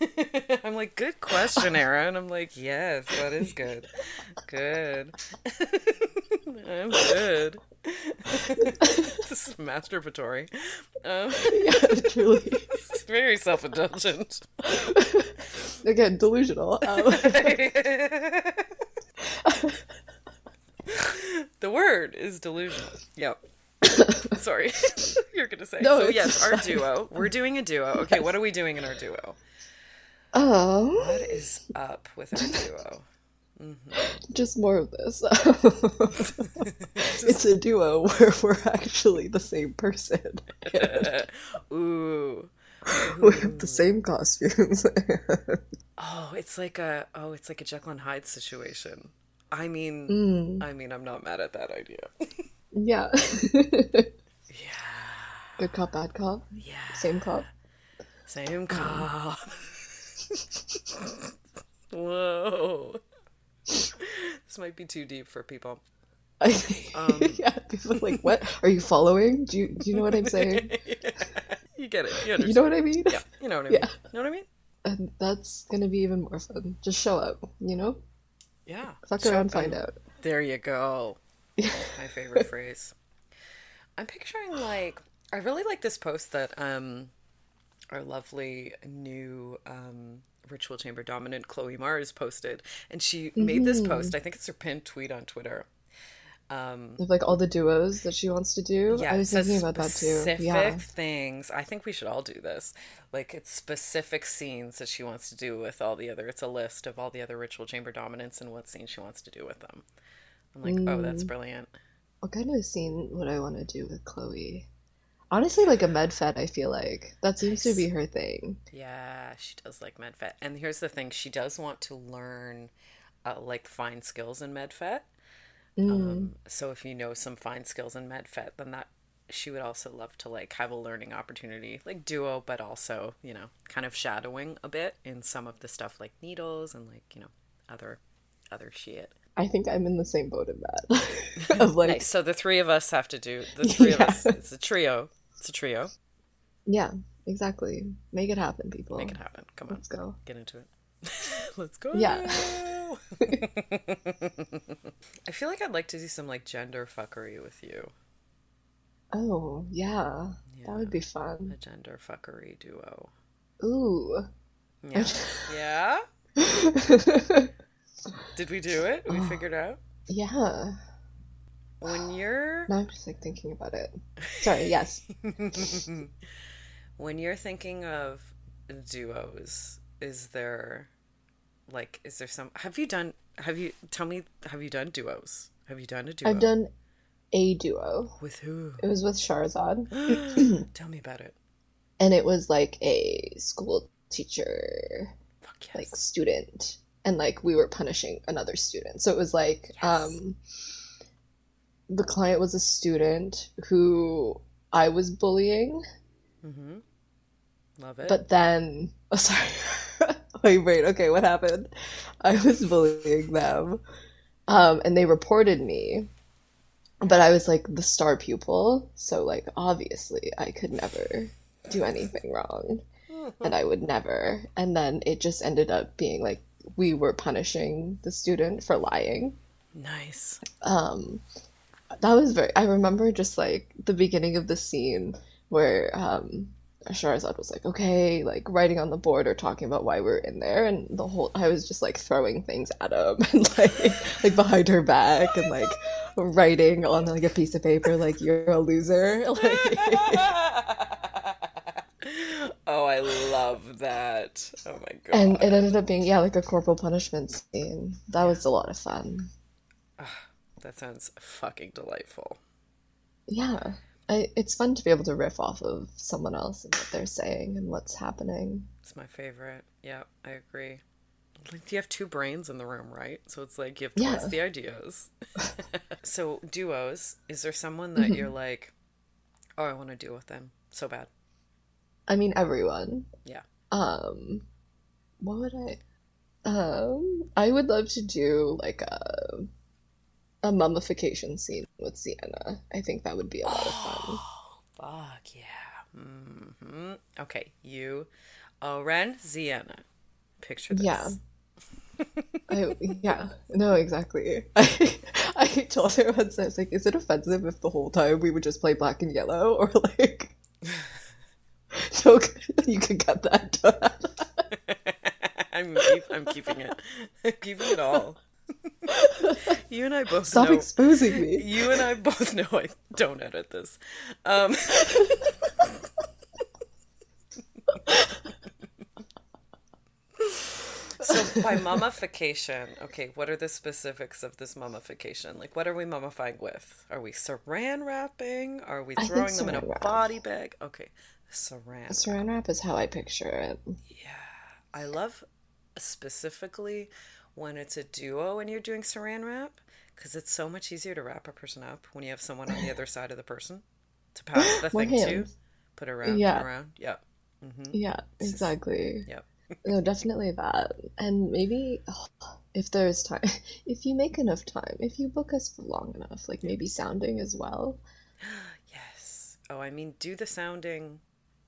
I'm like, good question, Erin. I'm like, yes, that is good. Good. I'm good. this is masturbatory. Um, yeah, truly. very self indulgent. Again, delusional. Um, the word is delusional. Yep. Sorry. You're going to say. No, so, yes, our fine. duo. We're doing a duo. Okay, what are we doing in our duo? um, What is up with our duo? just more of this. it's a duo where we're actually the same person. Ooh. we have the same costumes. Oh, it's like a oh, it's like a Jekyll and Hyde situation. I mean, Mm, I mean, I'm not mad at that idea. yeah, Good cop, bad cop. yeah. Same cop. Same call. Whoa. This might be too deep for people. Um. yeah, people are like, what? Are you following? Do you, do you know what I'm saying? you get it. You You know what I mean? Yeah, you know what I mean. Yeah. You know what I mean? And that's gonna be even more fun. Just show up, you know? Yeah. Fuck Show around, find out. There you go. My favorite phrase. I'm picturing like I really like this post that um our lovely new um ritual chamber dominant Chloe Mars posted and she made this Mm-hmm. post. I think it's her pinned tweet on Twitter. Um Of like all the duos that she wants to do. yeah, I was thinking about that too. specific Yeah. things. I think we should all do this. Like it's specific scenes that she wants to do with all the other. It's a list of all the other ritual chamber dominants and what scenes she wants to do with them. I'm like, oh, that's Mm. brilliant. What kind of scene would I want to do with Chloe? Honestly, like a MedFet, I feel like. That seems to be her thing. Yeah, she does like MedFet. And here's the thing, she does want to learn uh, like fine skills in MedFet. Mm. Um, so if you know some fine skills in MedFet, then that she would also love to like have a learning opportunity, like duo, but also, you know, kind of shadowing a bit in some of the stuff like needles and like, you know, other other shit. I think I'm in the same boat in that. of like, Nice. So the three of us have to do the three of us. It's a trio. It's a trio. yeah, exactly. Make it happen, people. Make it happen. Come on. Let's go. get into it. Let's go. Yeah. I feel like I'd like to do some like gender fuckery with you. Oh, yeah. Yeah. That would be fun. A gender fuckery duo. Ooh. Yeah. yeah? Did we do it? We figured out? yeah. When you're Now I'm just like thinking about it. Sorry, yes. when you're thinking of duos, is there like is there some have you done have you tell me have you done duos? Have you done a duo? I've done a duo. with who? It was with Shahrazad. tell me about it. and it was like a school teacher Fuck yes. like student and like we were punishing another student so it was like Yes. um the client was a student who i was bullying Mm-hmm. Love it. but then oh sorry wait wait okay what happened i was bullying them um and they reported me but i was like the star pupil so like obviously i could never do anything wrong and I would never. And then it just ended up being like we were punishing the student for lying. nice. Um, that was very. I remember just like the beginning of the scene where um, Shahrazad was like, "Okay," like writing on the board or talking about why we're in there, and the whole I was just like throwing things at him and like like behind her back and like writing on like a piece of paper like "You're a loser." Like. oh, I love that. Oh my god. And it ended up being yeah, like a corporal punishment scene. That was a lot of fun. That sounds fucking delightful. Yeah, I, it's fun to be able to riff off of someone else and what they're saying and what's happening. It's my favorite. Yeah, I agree. Like, you have two brains in the room, right? So it's like you have twice Yeah. the ideas. so duos, is there someone that you're like, oh, I want to deal with them so bad? I mean, everyone. Yeah. Um, what would I? Um, I would love to do like a a mummification scene with Sienna. I think that would be a lot of fun. Fuck yeah. hmm Okay, you, O-Ren, Sienna. Picture this. Yeah. I, yeah, no, exactly. I, I told her once, I was like, is it offensive if the whole time we would just play black and yellow? Or like, so you can cut that. I'm, keep, I'm keeping it. I'm keeping it all. you and I both Stop know. exposing me. You and I both know I don't edit this. Um, so by mummification, okay, what are the specifics of this mummification? Like, what are we mummifying with? Are we saran wrapping? Are we throwing them in a wrap. body bag? Okay, saran. Saran wrap is how I picture it. Yeah, I love specifically when it's a duo and you're doing saran wrap because it's so much easier to wrap a person up when you have someone on the other side of the person to pass the thing to. Put around, Yeah. around. Yep. hmm Yeah, exactly. Yep. No, definitely that. And maybe if there's time, if you make enough time, if you book us for long enough, like maybe sounding as well. Yes. Oh, I mean, do the sounding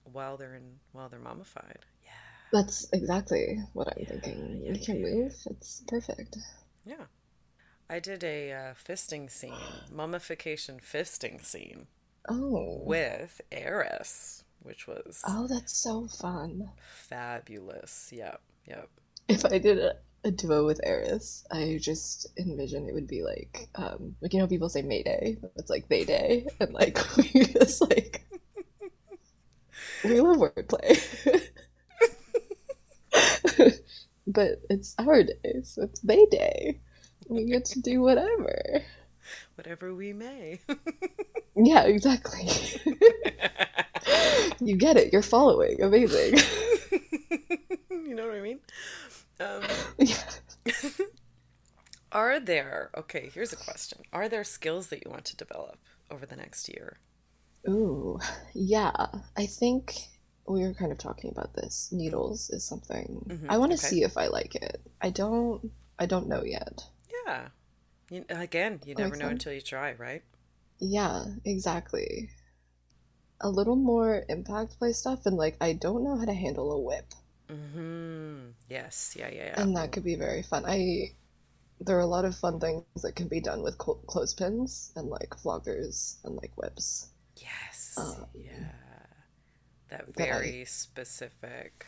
while they're in while they're mummified. That's exactly what I'm Yeah, thinking. yeah, You can yeah. move. It's perfect. Yeah. I did a uh, fisting scene, mummification fisting scene Oh. with Eris, which was Oh, that's so fun. fabulous. Yep. Yep. If I did a, a duo with Eris, I just envision it would be like, um, like you know, people say Mayday, but it's like they day, and like we just like we love wordplay. but it's our day, so it's they day. We get to do whatever. Whatever we may. Yeah, exactly. you get it. You're following. Amazing. you know what I mean? Um, yeah. are there, okay, here's a question. Are there skills that you want to develop over the next year? Ooh, yeah. I think we were kind of talking about this. Needles is something Mhm, I want to okay. see if I like it. I don't. I don't know yet. Yeah. You, again, you never makes know sense. until you try, right? Yeah, exactly. A little more impact play stuff, and like I don't know how to handle a whip, Mm-hmm. Yes. Yeah, yeah, yeah. and that could be very fun. I there are a lot of fun things that can be done with clo- clothespins and like floggers and like whips. Yes. Um, yeah. That that I- very specific,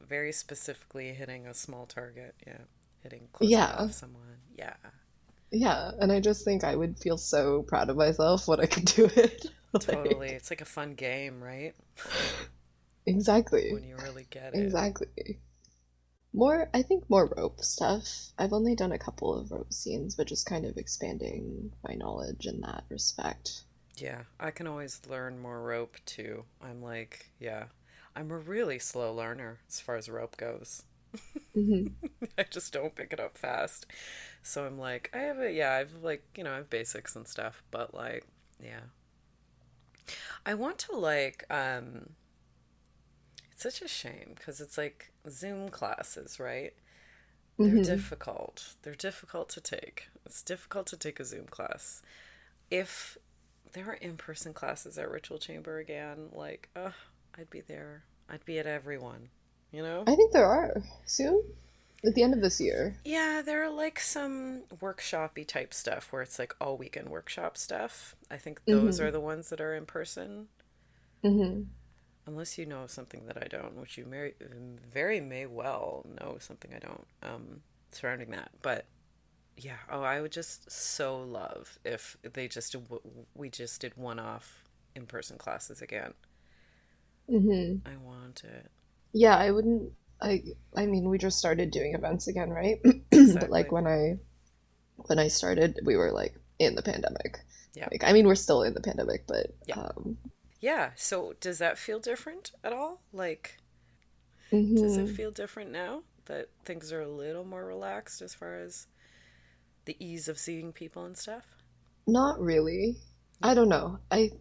very specifically hitting a small target. Yeah. Hitting close Yeah. someone. Yeah. Yeah, and I just think I would feel so proud of myself when I could do it. Like, Totally. It's like a fun game, right? exactly. When you really get it. Exactly. More, I think more rope stuff. I've only done a couple of rope scenes, but just kind of expanding my knowledge in that respect. Yeah, I can always learn more rope too. I'm like, yeah, I'm a really slow learner as far as rope goes. hmm I just don't pick it up fast. So I'm like, I have a, yeah, I've like, you know, I have basics and stuff, but like, yeah. I want to like, um, it's such a shame because it's like Zoom classes, right? They're hmm difficult. They're difficult to take. It's difficult to take a Zoom class. If there are in-person classes at Ritual Chamber again, like, uh, I'd be there. I'd be at everyone. You know? I think there are soon, at the end of this year. Yeah, there are like some workshopy type stuff where it's like all weekend workshop stuff. I think those Mhm. are the ones that are in person. hmm Unless you know something that I don't, which you may, very may well know something I don't um, surrounding that. But yeah, oh, I would just so love if they just we just did one off in person classes again. hmm I want it. Yeah, I wouldn't. I I mean, we just started doing events again, right? But like when I when I started, we were like in the pandemic. Yeah. Like, I mean, we're still in the pandemic, but Yeah. um, Yeah. So does that feel different at all? Like, does it mhm. feel different now that things are a little more relaxed as far as the ease of seeing people and stuff? Not really. I don't know. I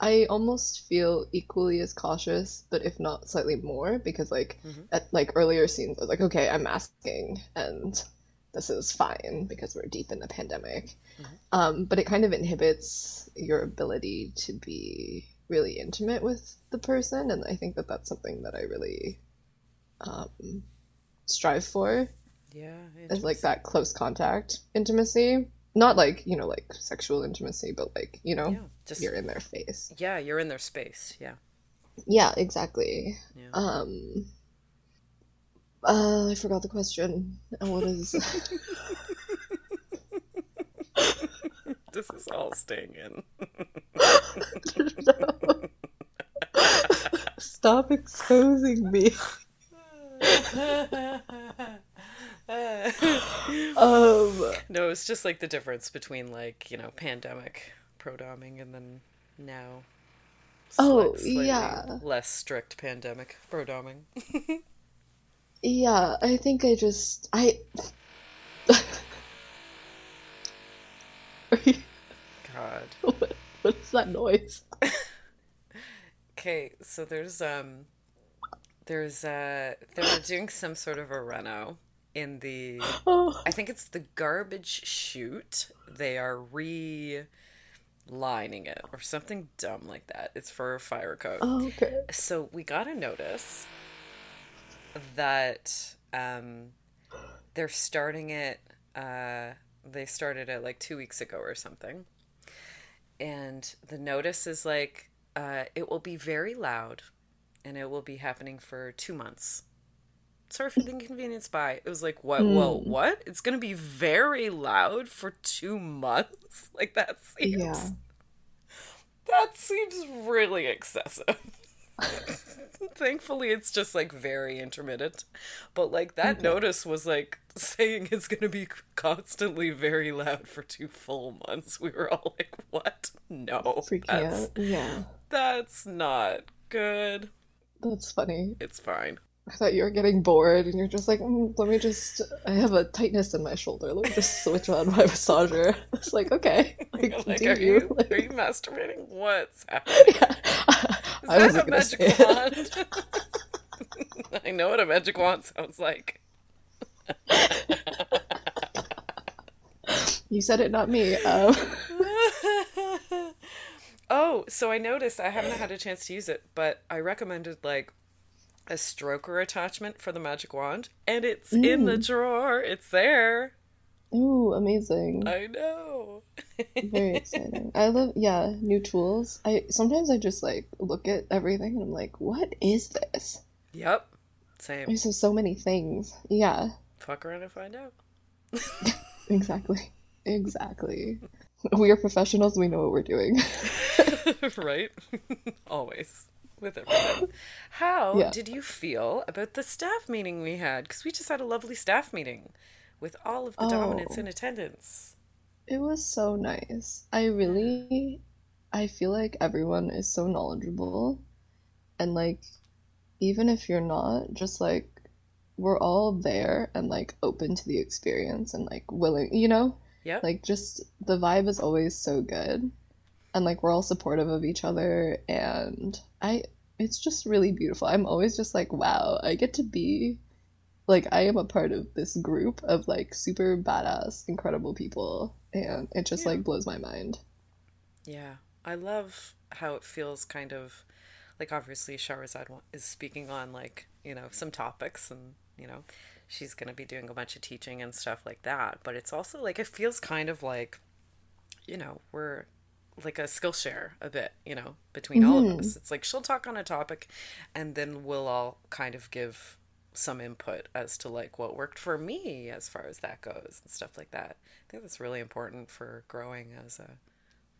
I almost feel equally as cautious, but if not slightly more, because like Mhm. at like earlier scenes, I was like, okay, I'm masking, and this is fine because we're deep in the pandemic. Mhm. Um, but it kind of inhibits your ability to be really intimate with the person, and I think that that's something that I really um, strive for. Yeah. as like that close contact intimacy. Not like, you know, like sexual intimacy, but like, you know, Yeah. Just you're in their face. yeah, you're in their space. Yeah. Yeah, exactly. Yeah. Um uh, I forgot the question. And What is this is all staying in. Stop exposing me. Um no, it's just like the difference between like, you know, pandemic pro-doming and then now Oh, yeah. less strict pandemic pro-doming. yeah, I think I just I you- God. what, what is that noise? Okay, so there's um there's uh they're doing some sort of a reno in the Oh, I think it's the garbage chute. They are re lining it or something dumb like that. It's for a fire code. oh, okay. So we got a notice that um they're starting it uh they started it like 2 weeks ago or something. And the notice is like uh it will be very loud and it will be happening for 2 months. Sorry for the inconvenience by. It was like, what? Whoa, Hmm. what? It's gonna be very loud for two months. Like that seems. Yeah. That seems really excessive. Thankfully, it's just like very intermittent. But like that Okay. notice was like saying it's gonna be constantly very loud for two full months. We were all like, "What? No, Freaking that's out. Yeah. that's not good. That's funny. It's fine." I thought you were getting bored and you're just like, mm, let me just, I have a tightness in my shoulder. Let me just switch on my massager. It's like, okay. Like, like, do are you? you Like, are you masturbating? What's happening? yeah. Is I that a magic wand? I know what a magic wand sounds like. You said it, not me. Um, oh, so I noticed I haven't had a chance to use it, but I recommended like a stroker attachment for the magic wand, and it's in the drawer. It's there. ooh, amazing. I know. Very exciting. I love, yeah, new tools. I sometimes I just like look at everything and I'm like, what is this? Yep. Same. There's just so many things. Yeah, Fuck around and find out. exactly. Exactly. We are professionals, we know what we're doing. right? Always. With everything. How Yeah. did you feel about the staff meeting we had? Because we just had a lovely staff meeting with all of the oh. dominants Oh. in attendance. It was so nice. I really I feel like everyone is so knowledgeable and like even if you're not, just like we're all there and like open to the experience and like willing, you know? Yeah. Like just the vibe is always so good. And like we're all supportive of each other and I it's just really beautiful. I'm always just like, wow, I get to be like I am a part of this group of like super badass, incredible people and it just Yeah. like blows my mind. Yeah, I love how it feels kind of like obviously Shahrazad is speaking on like, you know, some topics and, you know, she's going to be doing a bunch of teaching and stuff like that, but it's also like it feels kind of like you know, we're like a skill share a bit, you know, between all of Mhm. us. It's like she'll talk on a topic and then we'll all kind of give some input as to like what worked for me as far as that goes and stuff like that. I think that's really important for growing as a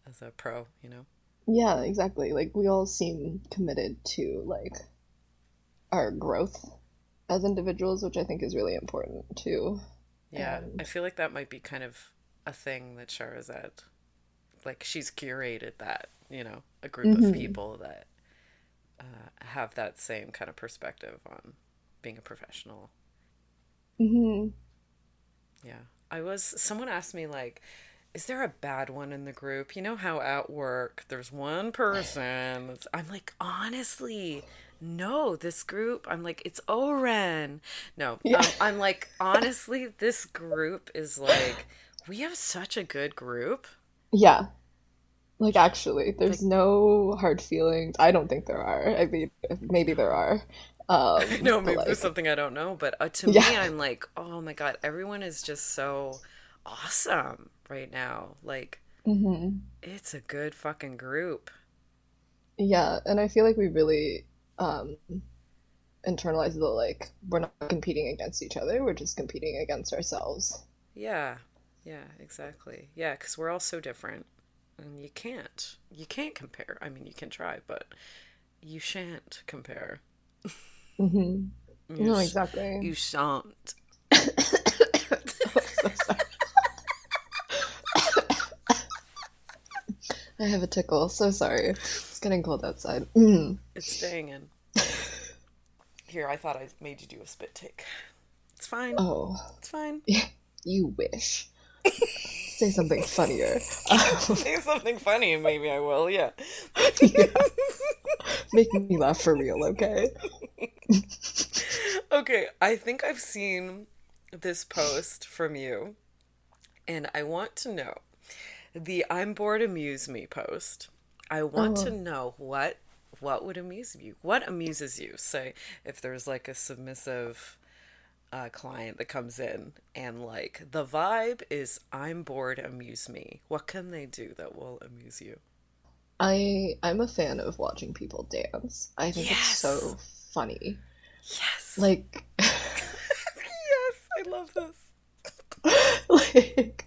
as a pro, you know. Yeah, exactly. Like we all seem committed to like our growth as individuals, which I think is really important too. Yeah, And- I feel like that might be kind of a thing that Shahrazad, like she's curated that, you know, a group of Mhm. people that uh, have that same kind of perspective on being a professional. hmm Yeah, I was. Someone asked me like, "Is there a bad one in the group?" You know how at work there's one person. That's, I'm like, honestly, no. This group, I'm like, it's O-Ren. No, Yeah. um, I'm like, honestly, this group is like, we have such a good group. Yeah. Like actually, there's no hard feelings. I don't think there are. I mean, maybe there are. Um, maybe like, there's something I don't know, but uh, to Yeah. me, I'm like, oh my god, everyone is just so awesome right now. Like, mhm. it's a good fucking group. Yeah, and I feel like we really um internalize the like we're not competing against each other, we're just competing against ourselves. Yeah, yeah, exactly. Yeah, because we're all so different, and you can't, you can't compare. I mean, you can try, but you shan't compare. hmm You No, sh- exactly. You shan't. I have a tickle. So sorry. It's getting cold outside. Mm. It's staying in. Here, I thought I made you do a spit take. It's fine. Oh, It's fine. you wish. Say something funnier. Say something funny, and maybe I will. Yeah. Make me laugh for real, okay? Okay, I think I've seen this post from you, and I want to know the "I'm bored, amuse me" post. I want to oh. know what what would amuse you. What amuses you? Say if there's like a submissive uh, client that comes in and like the vibe is "I'm bored, amuse me." What can they do that will amuse you? I I'm a fan of watching people dance. I think it's so funny. Yes, Like yes, I love this. like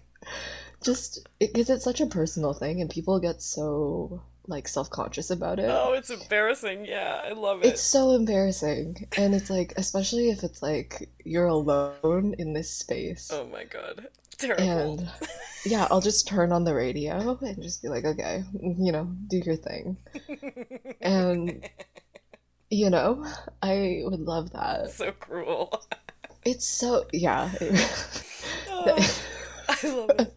just because it's such a personal thing and people get so like self-conscious about it. Oh, it's embarrassing. Yeah, I love it. It's so embarrassing. And it's like especially if it's like you're alone in this space. Oh my god. Terrible. And yeah, I'll just turn on the radio and just be like, okay, you know, do your thing. And you know, I would love that. so cruel. It's so yeah. Oh, I love it.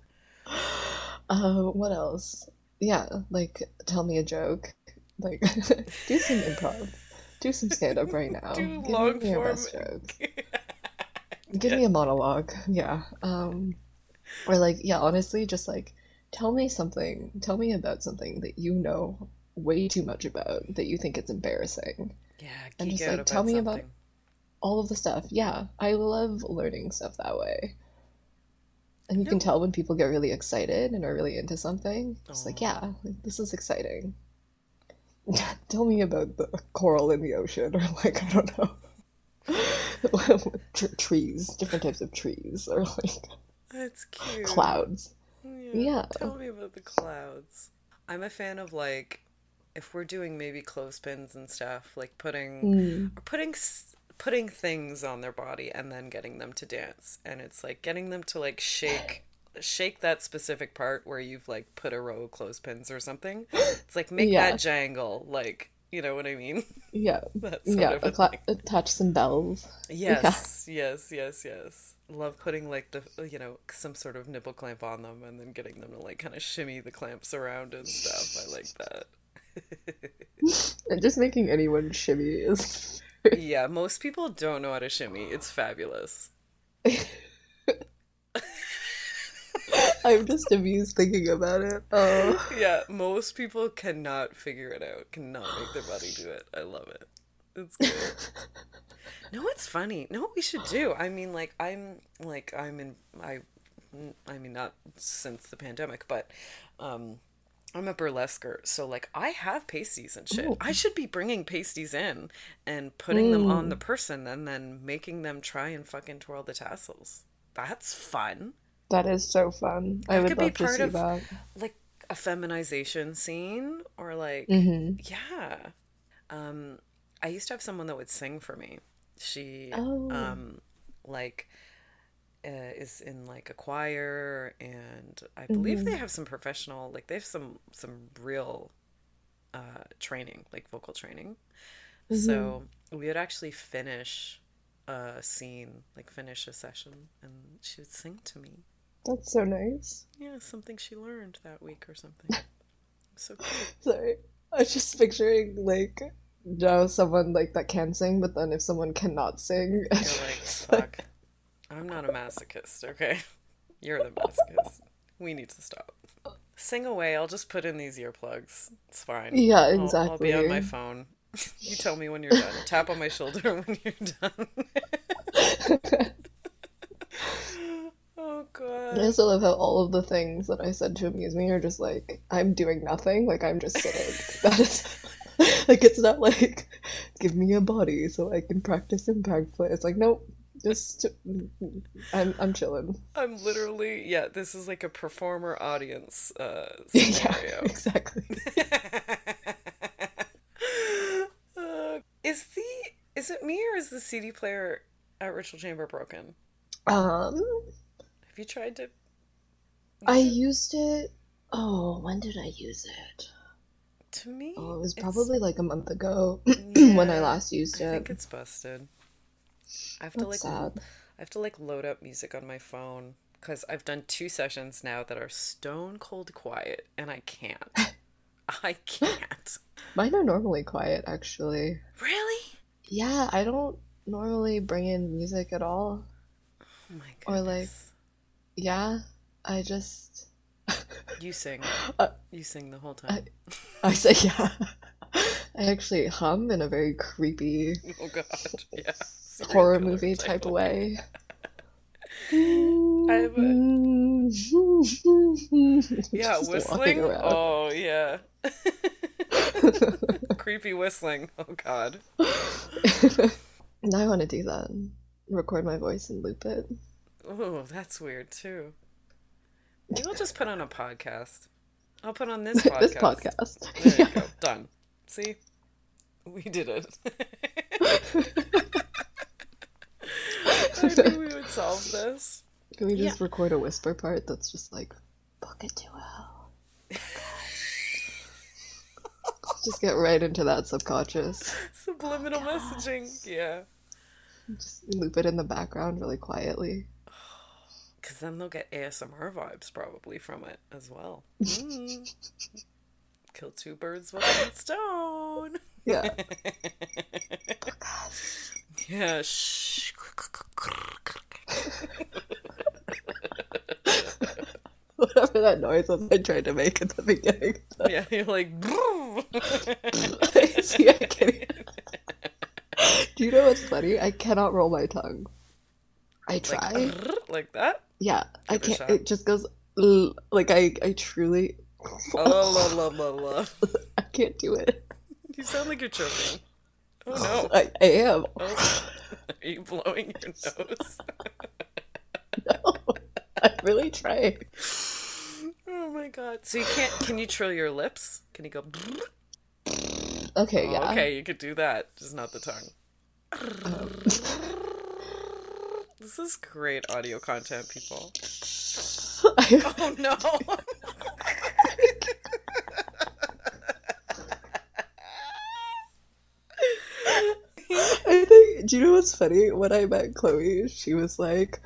Uh, what else? Yeah, like tell me a joke. Like do some improv. Do some stand up right now. Do Give long me your form. best joke. Give me a monologue. Yeah. Um or like yeah, honestly just like tell me something. Tell me about something that you know way too much about that you think it's embarrassing. Yeah, And just, like, tell me about- All of the stuff. Yeah. I love learning stuff that way. And you No. can tell when people get really excited and are really into something. It's like, yeah, like, this is exciting. Tell me about the coral in the ocean, or like, I don't know. Tr- trees, different types of trees, or like That's cute. clouds. Yeah. Yeah. Tell me about the clouds. I'm a fan of like if we're doing maybe clothespins and stuff, like putting Mm. or putting putting things on their body and then getting them to dance and it's like getting them to like shake shake that specific part where you've like put a row of clothespins or something it's like make Yeah. that jangle like you know what i mean Yeah, that sort yeah. Acla- attach some bells. yes yes yes yes love putting like the you know some sort of nipple clamp on them and then getting them to like kind of shimmy the clamps around and stuff i like that And just making anyone shimmy is. yeah most people don't know how to shimmy it's fabulous I'm just amused thinking about it. Oh. yeah, most people cannot figure it out, cannot make their body do it. I love it. It's good. no, it's funny. No, we should do. I mean, like, I'm, like, I'm in, I, I mean, not since the pandemic, but, um, I'm a burlesquer, so like I have pasties and shit. Ooh. I should be bringing pasties in and putting them on the person and then making them try and fucking twirl the tassels. That's fun. That is so fun. I That would could be love to part see of- that. Like a feminization scene or like hmm Yeah. Um, I used to have someone that would sing for me. She, Oh. um, like, is in like a choir, and I believe Mm-hmm. they have some professional, like, they have some some real uh, training, like vocal training. Mm-hmm. So we would actually finish a scene, like finish a session, and she would sing to me. That's so nice. Yeah, something she learned that week or something. So cute. Sorry. I was just picturing like Joe, someone like that can sing, but then if someone cannot sing, You're like, fuck. I'm not a masochist, okay? You're the masochist. We need to stop. Sing away. I'll just put in these earplugs. It's fine. Yeah, I'll- I'll, be on my phone. You tell me when you're done. Tap on my shoulder when you're done. oh god. I also love how all of the things that I said to amuse me are just like I'm doing nothing, like I'm just sitting. that is like it's not like give me a body so I can practice impact play. It's like nope, just I'm I'm chilling. I'm literally yeah. This is like a performer audience uh, Yeah, scenario. exactly. Uh, is the is it me or is the CD player at Ritual Chamber broken? Um, Have you tried to? I used it. Oh, when did I use it? to me. Oh, it was probably like a month ago when I last used it. I think it's busted. I have to like sad. I have to like load up music on my phone because I've done two sessions now that are stone cold quiet and I can't. I can't. Mine are normally quiet, actually. Really? Yeah, I don't normally bring in music at all. Oh my god. Or, like. Yeah, I just. you sing. Uh, You sing the whole time. I say yeah. I actually hum in a very creepy oh god. Yeah. Horror movie type of of- way. I have Yeah, whistling. around. Oh yeah. Creepy whistling. Oh god. now I want to do that. Record my voice and loop it. Oh, that's weird too. Maybe I'll just put on a podcast. I'll put on this podcast. this podcast. There you Yeah. go. Done. See? We did it. I knew we would solve this. Can we just record a whisper part that's just like, fuck it to hell? just get right into that subconscious. Subliminal messaging. Yeah. Just loop it in the background really quietly. Because then they'll get ASMR vibes probably from it as well. Mm. Kill two birds with one stone. Yeah. Yeah. Shh. Whatever that noise was I tried to make at the beginning. Yeah, you're like. See, I can't Do you know what's funny? I cannot roll my tongue. I try. like, like that. yeah, I give a can't. It just goes like I. I truly. Oh, la, la, la, la. I can't do it. You sound like you're choking. Oh no. I, I am. Oh, are you blowing your nose? No, I really try. Oh my god. So you can't. Can you trill your lips? Can you go? Okay, Oh, yeah. okay, you could do that, just not the tongue. Um. This is great audio content, people. Oh no. I think. Do you know what's funny? When I met Chloe, she was like,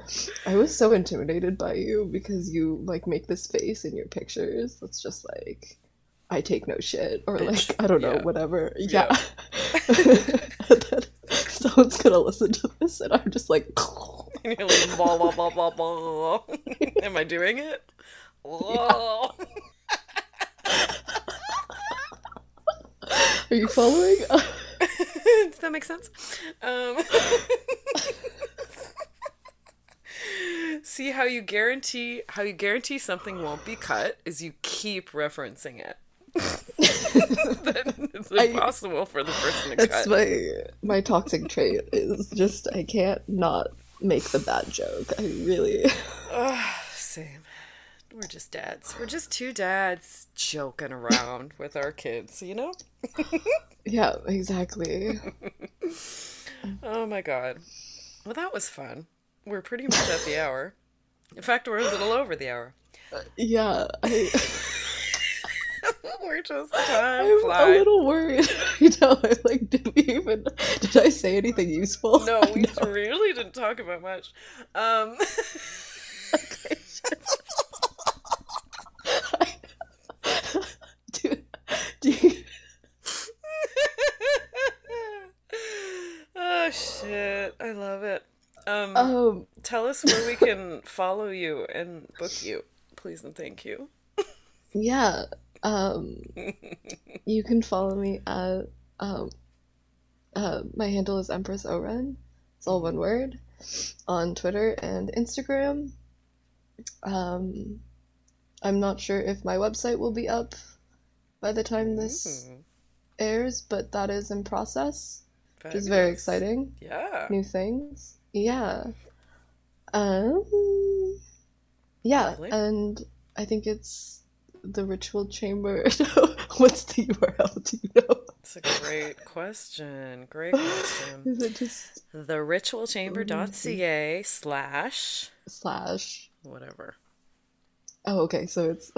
"I was so intimidated by you because you like make this face in your pictures. That's just like." I take no shit, or Bitch. like I don't know, Yeah. whatever. Yeah. Yeah. someone's gonna listen to this, and I'm just like, And you're like, blah, blah, blah, blah, blah. Am I doing it? "Are you following?" Does that make sense? Um, see how you guarantee how you guarantee something won't be cut is you keep referencing it. then it's I- impossible for the person to That's cut. my my toxic trait is just I can't not make the bad joke. I really Ugh, same. We're just dads. We're just two dads joking around with our kids, you know? Yeah, exactly. Oh my god. Well, that was fun. We're pretty much at the hour. In fact, we're a little over the hour. Yeah, I We're just time I'm a little worried. You know, I'm like, did we even did I say anything useful? No, we really didn't talk about much. Um, do, do you, oh shit! I love it. Um, um tell us where we can follow you and book you, please and thank you. yeah, um you can follow me at um uh, my handle is Empress O-Ren. It's all one word on Twitter and Instagram. Um, I'm not sure if my website will be up by the time this Ooh, airs, but that is in process, which is very exciting. Yeah. New things. Yeah. Um, yeah, Lovely. and I think it's the ritual chamber. What's the URL? Do you know? It's a great question. Great question. Is it just theritualchamber.ca slash slash? whatever. Oh, okay. So it's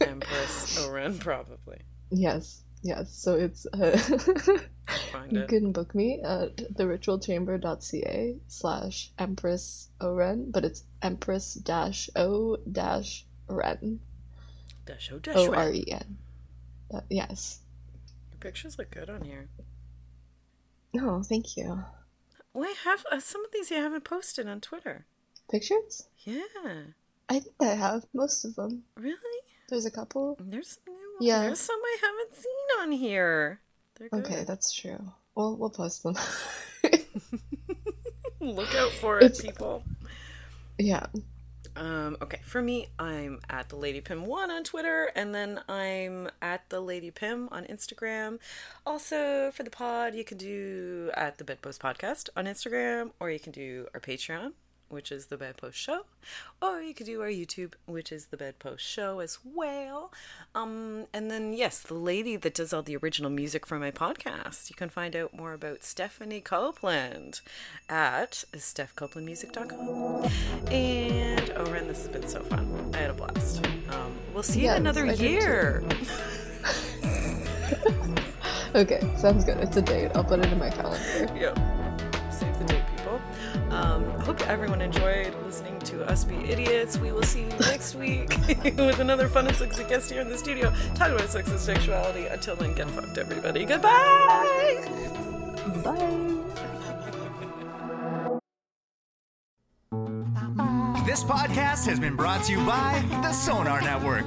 Empress O-Ren, probably. yes, yes. So it's uh, you it. can book me at theritualchamber.ca slash empress oren, but it's empress dash o dash ren Dash O dash o r e n. Uh, Yes. Your pictures look good on here. Oh, thank you. Wait, have uh, some of these you haven't posted on Twitter? Pictures? Yeah, I think I have most of them. really? There's a couple. There's Yeah. There's some I haven't seen on here. They're good. Okay, that's true. Well, we'll post them. Look out for it, It's- people. yeah. Um, okay, for me, I'm at the Lady Pim one on Twitter, and then I'm at the Lady Pim on Instagram. Also, for the pod, you can do at the Bedpost Podcast on Instagram, or you can do our Patreon, which is the Bedpost Show, or you could do our YouTube, which is the Bedpost Show as well. Um, and then yes, the lady that does all the original music for my podcast. You can find out more about Stephanie Copeland at stephcopelandmusic.com. And oh, Ren, this has been so fun. I had a blast. Um, we'll see you Yes, in another I year. Okay, sounds good. It's a date. I'll put it in my calendar. Yep. Um, hope everyone enjoyed listening to us be idiots. We will see you next week with another fun and sexy guest here in the studio talking about sex and sexuality. Until then, get fucked, everybody. Goodbye. Bye. This podcast has been brought to you by the Sonar Network.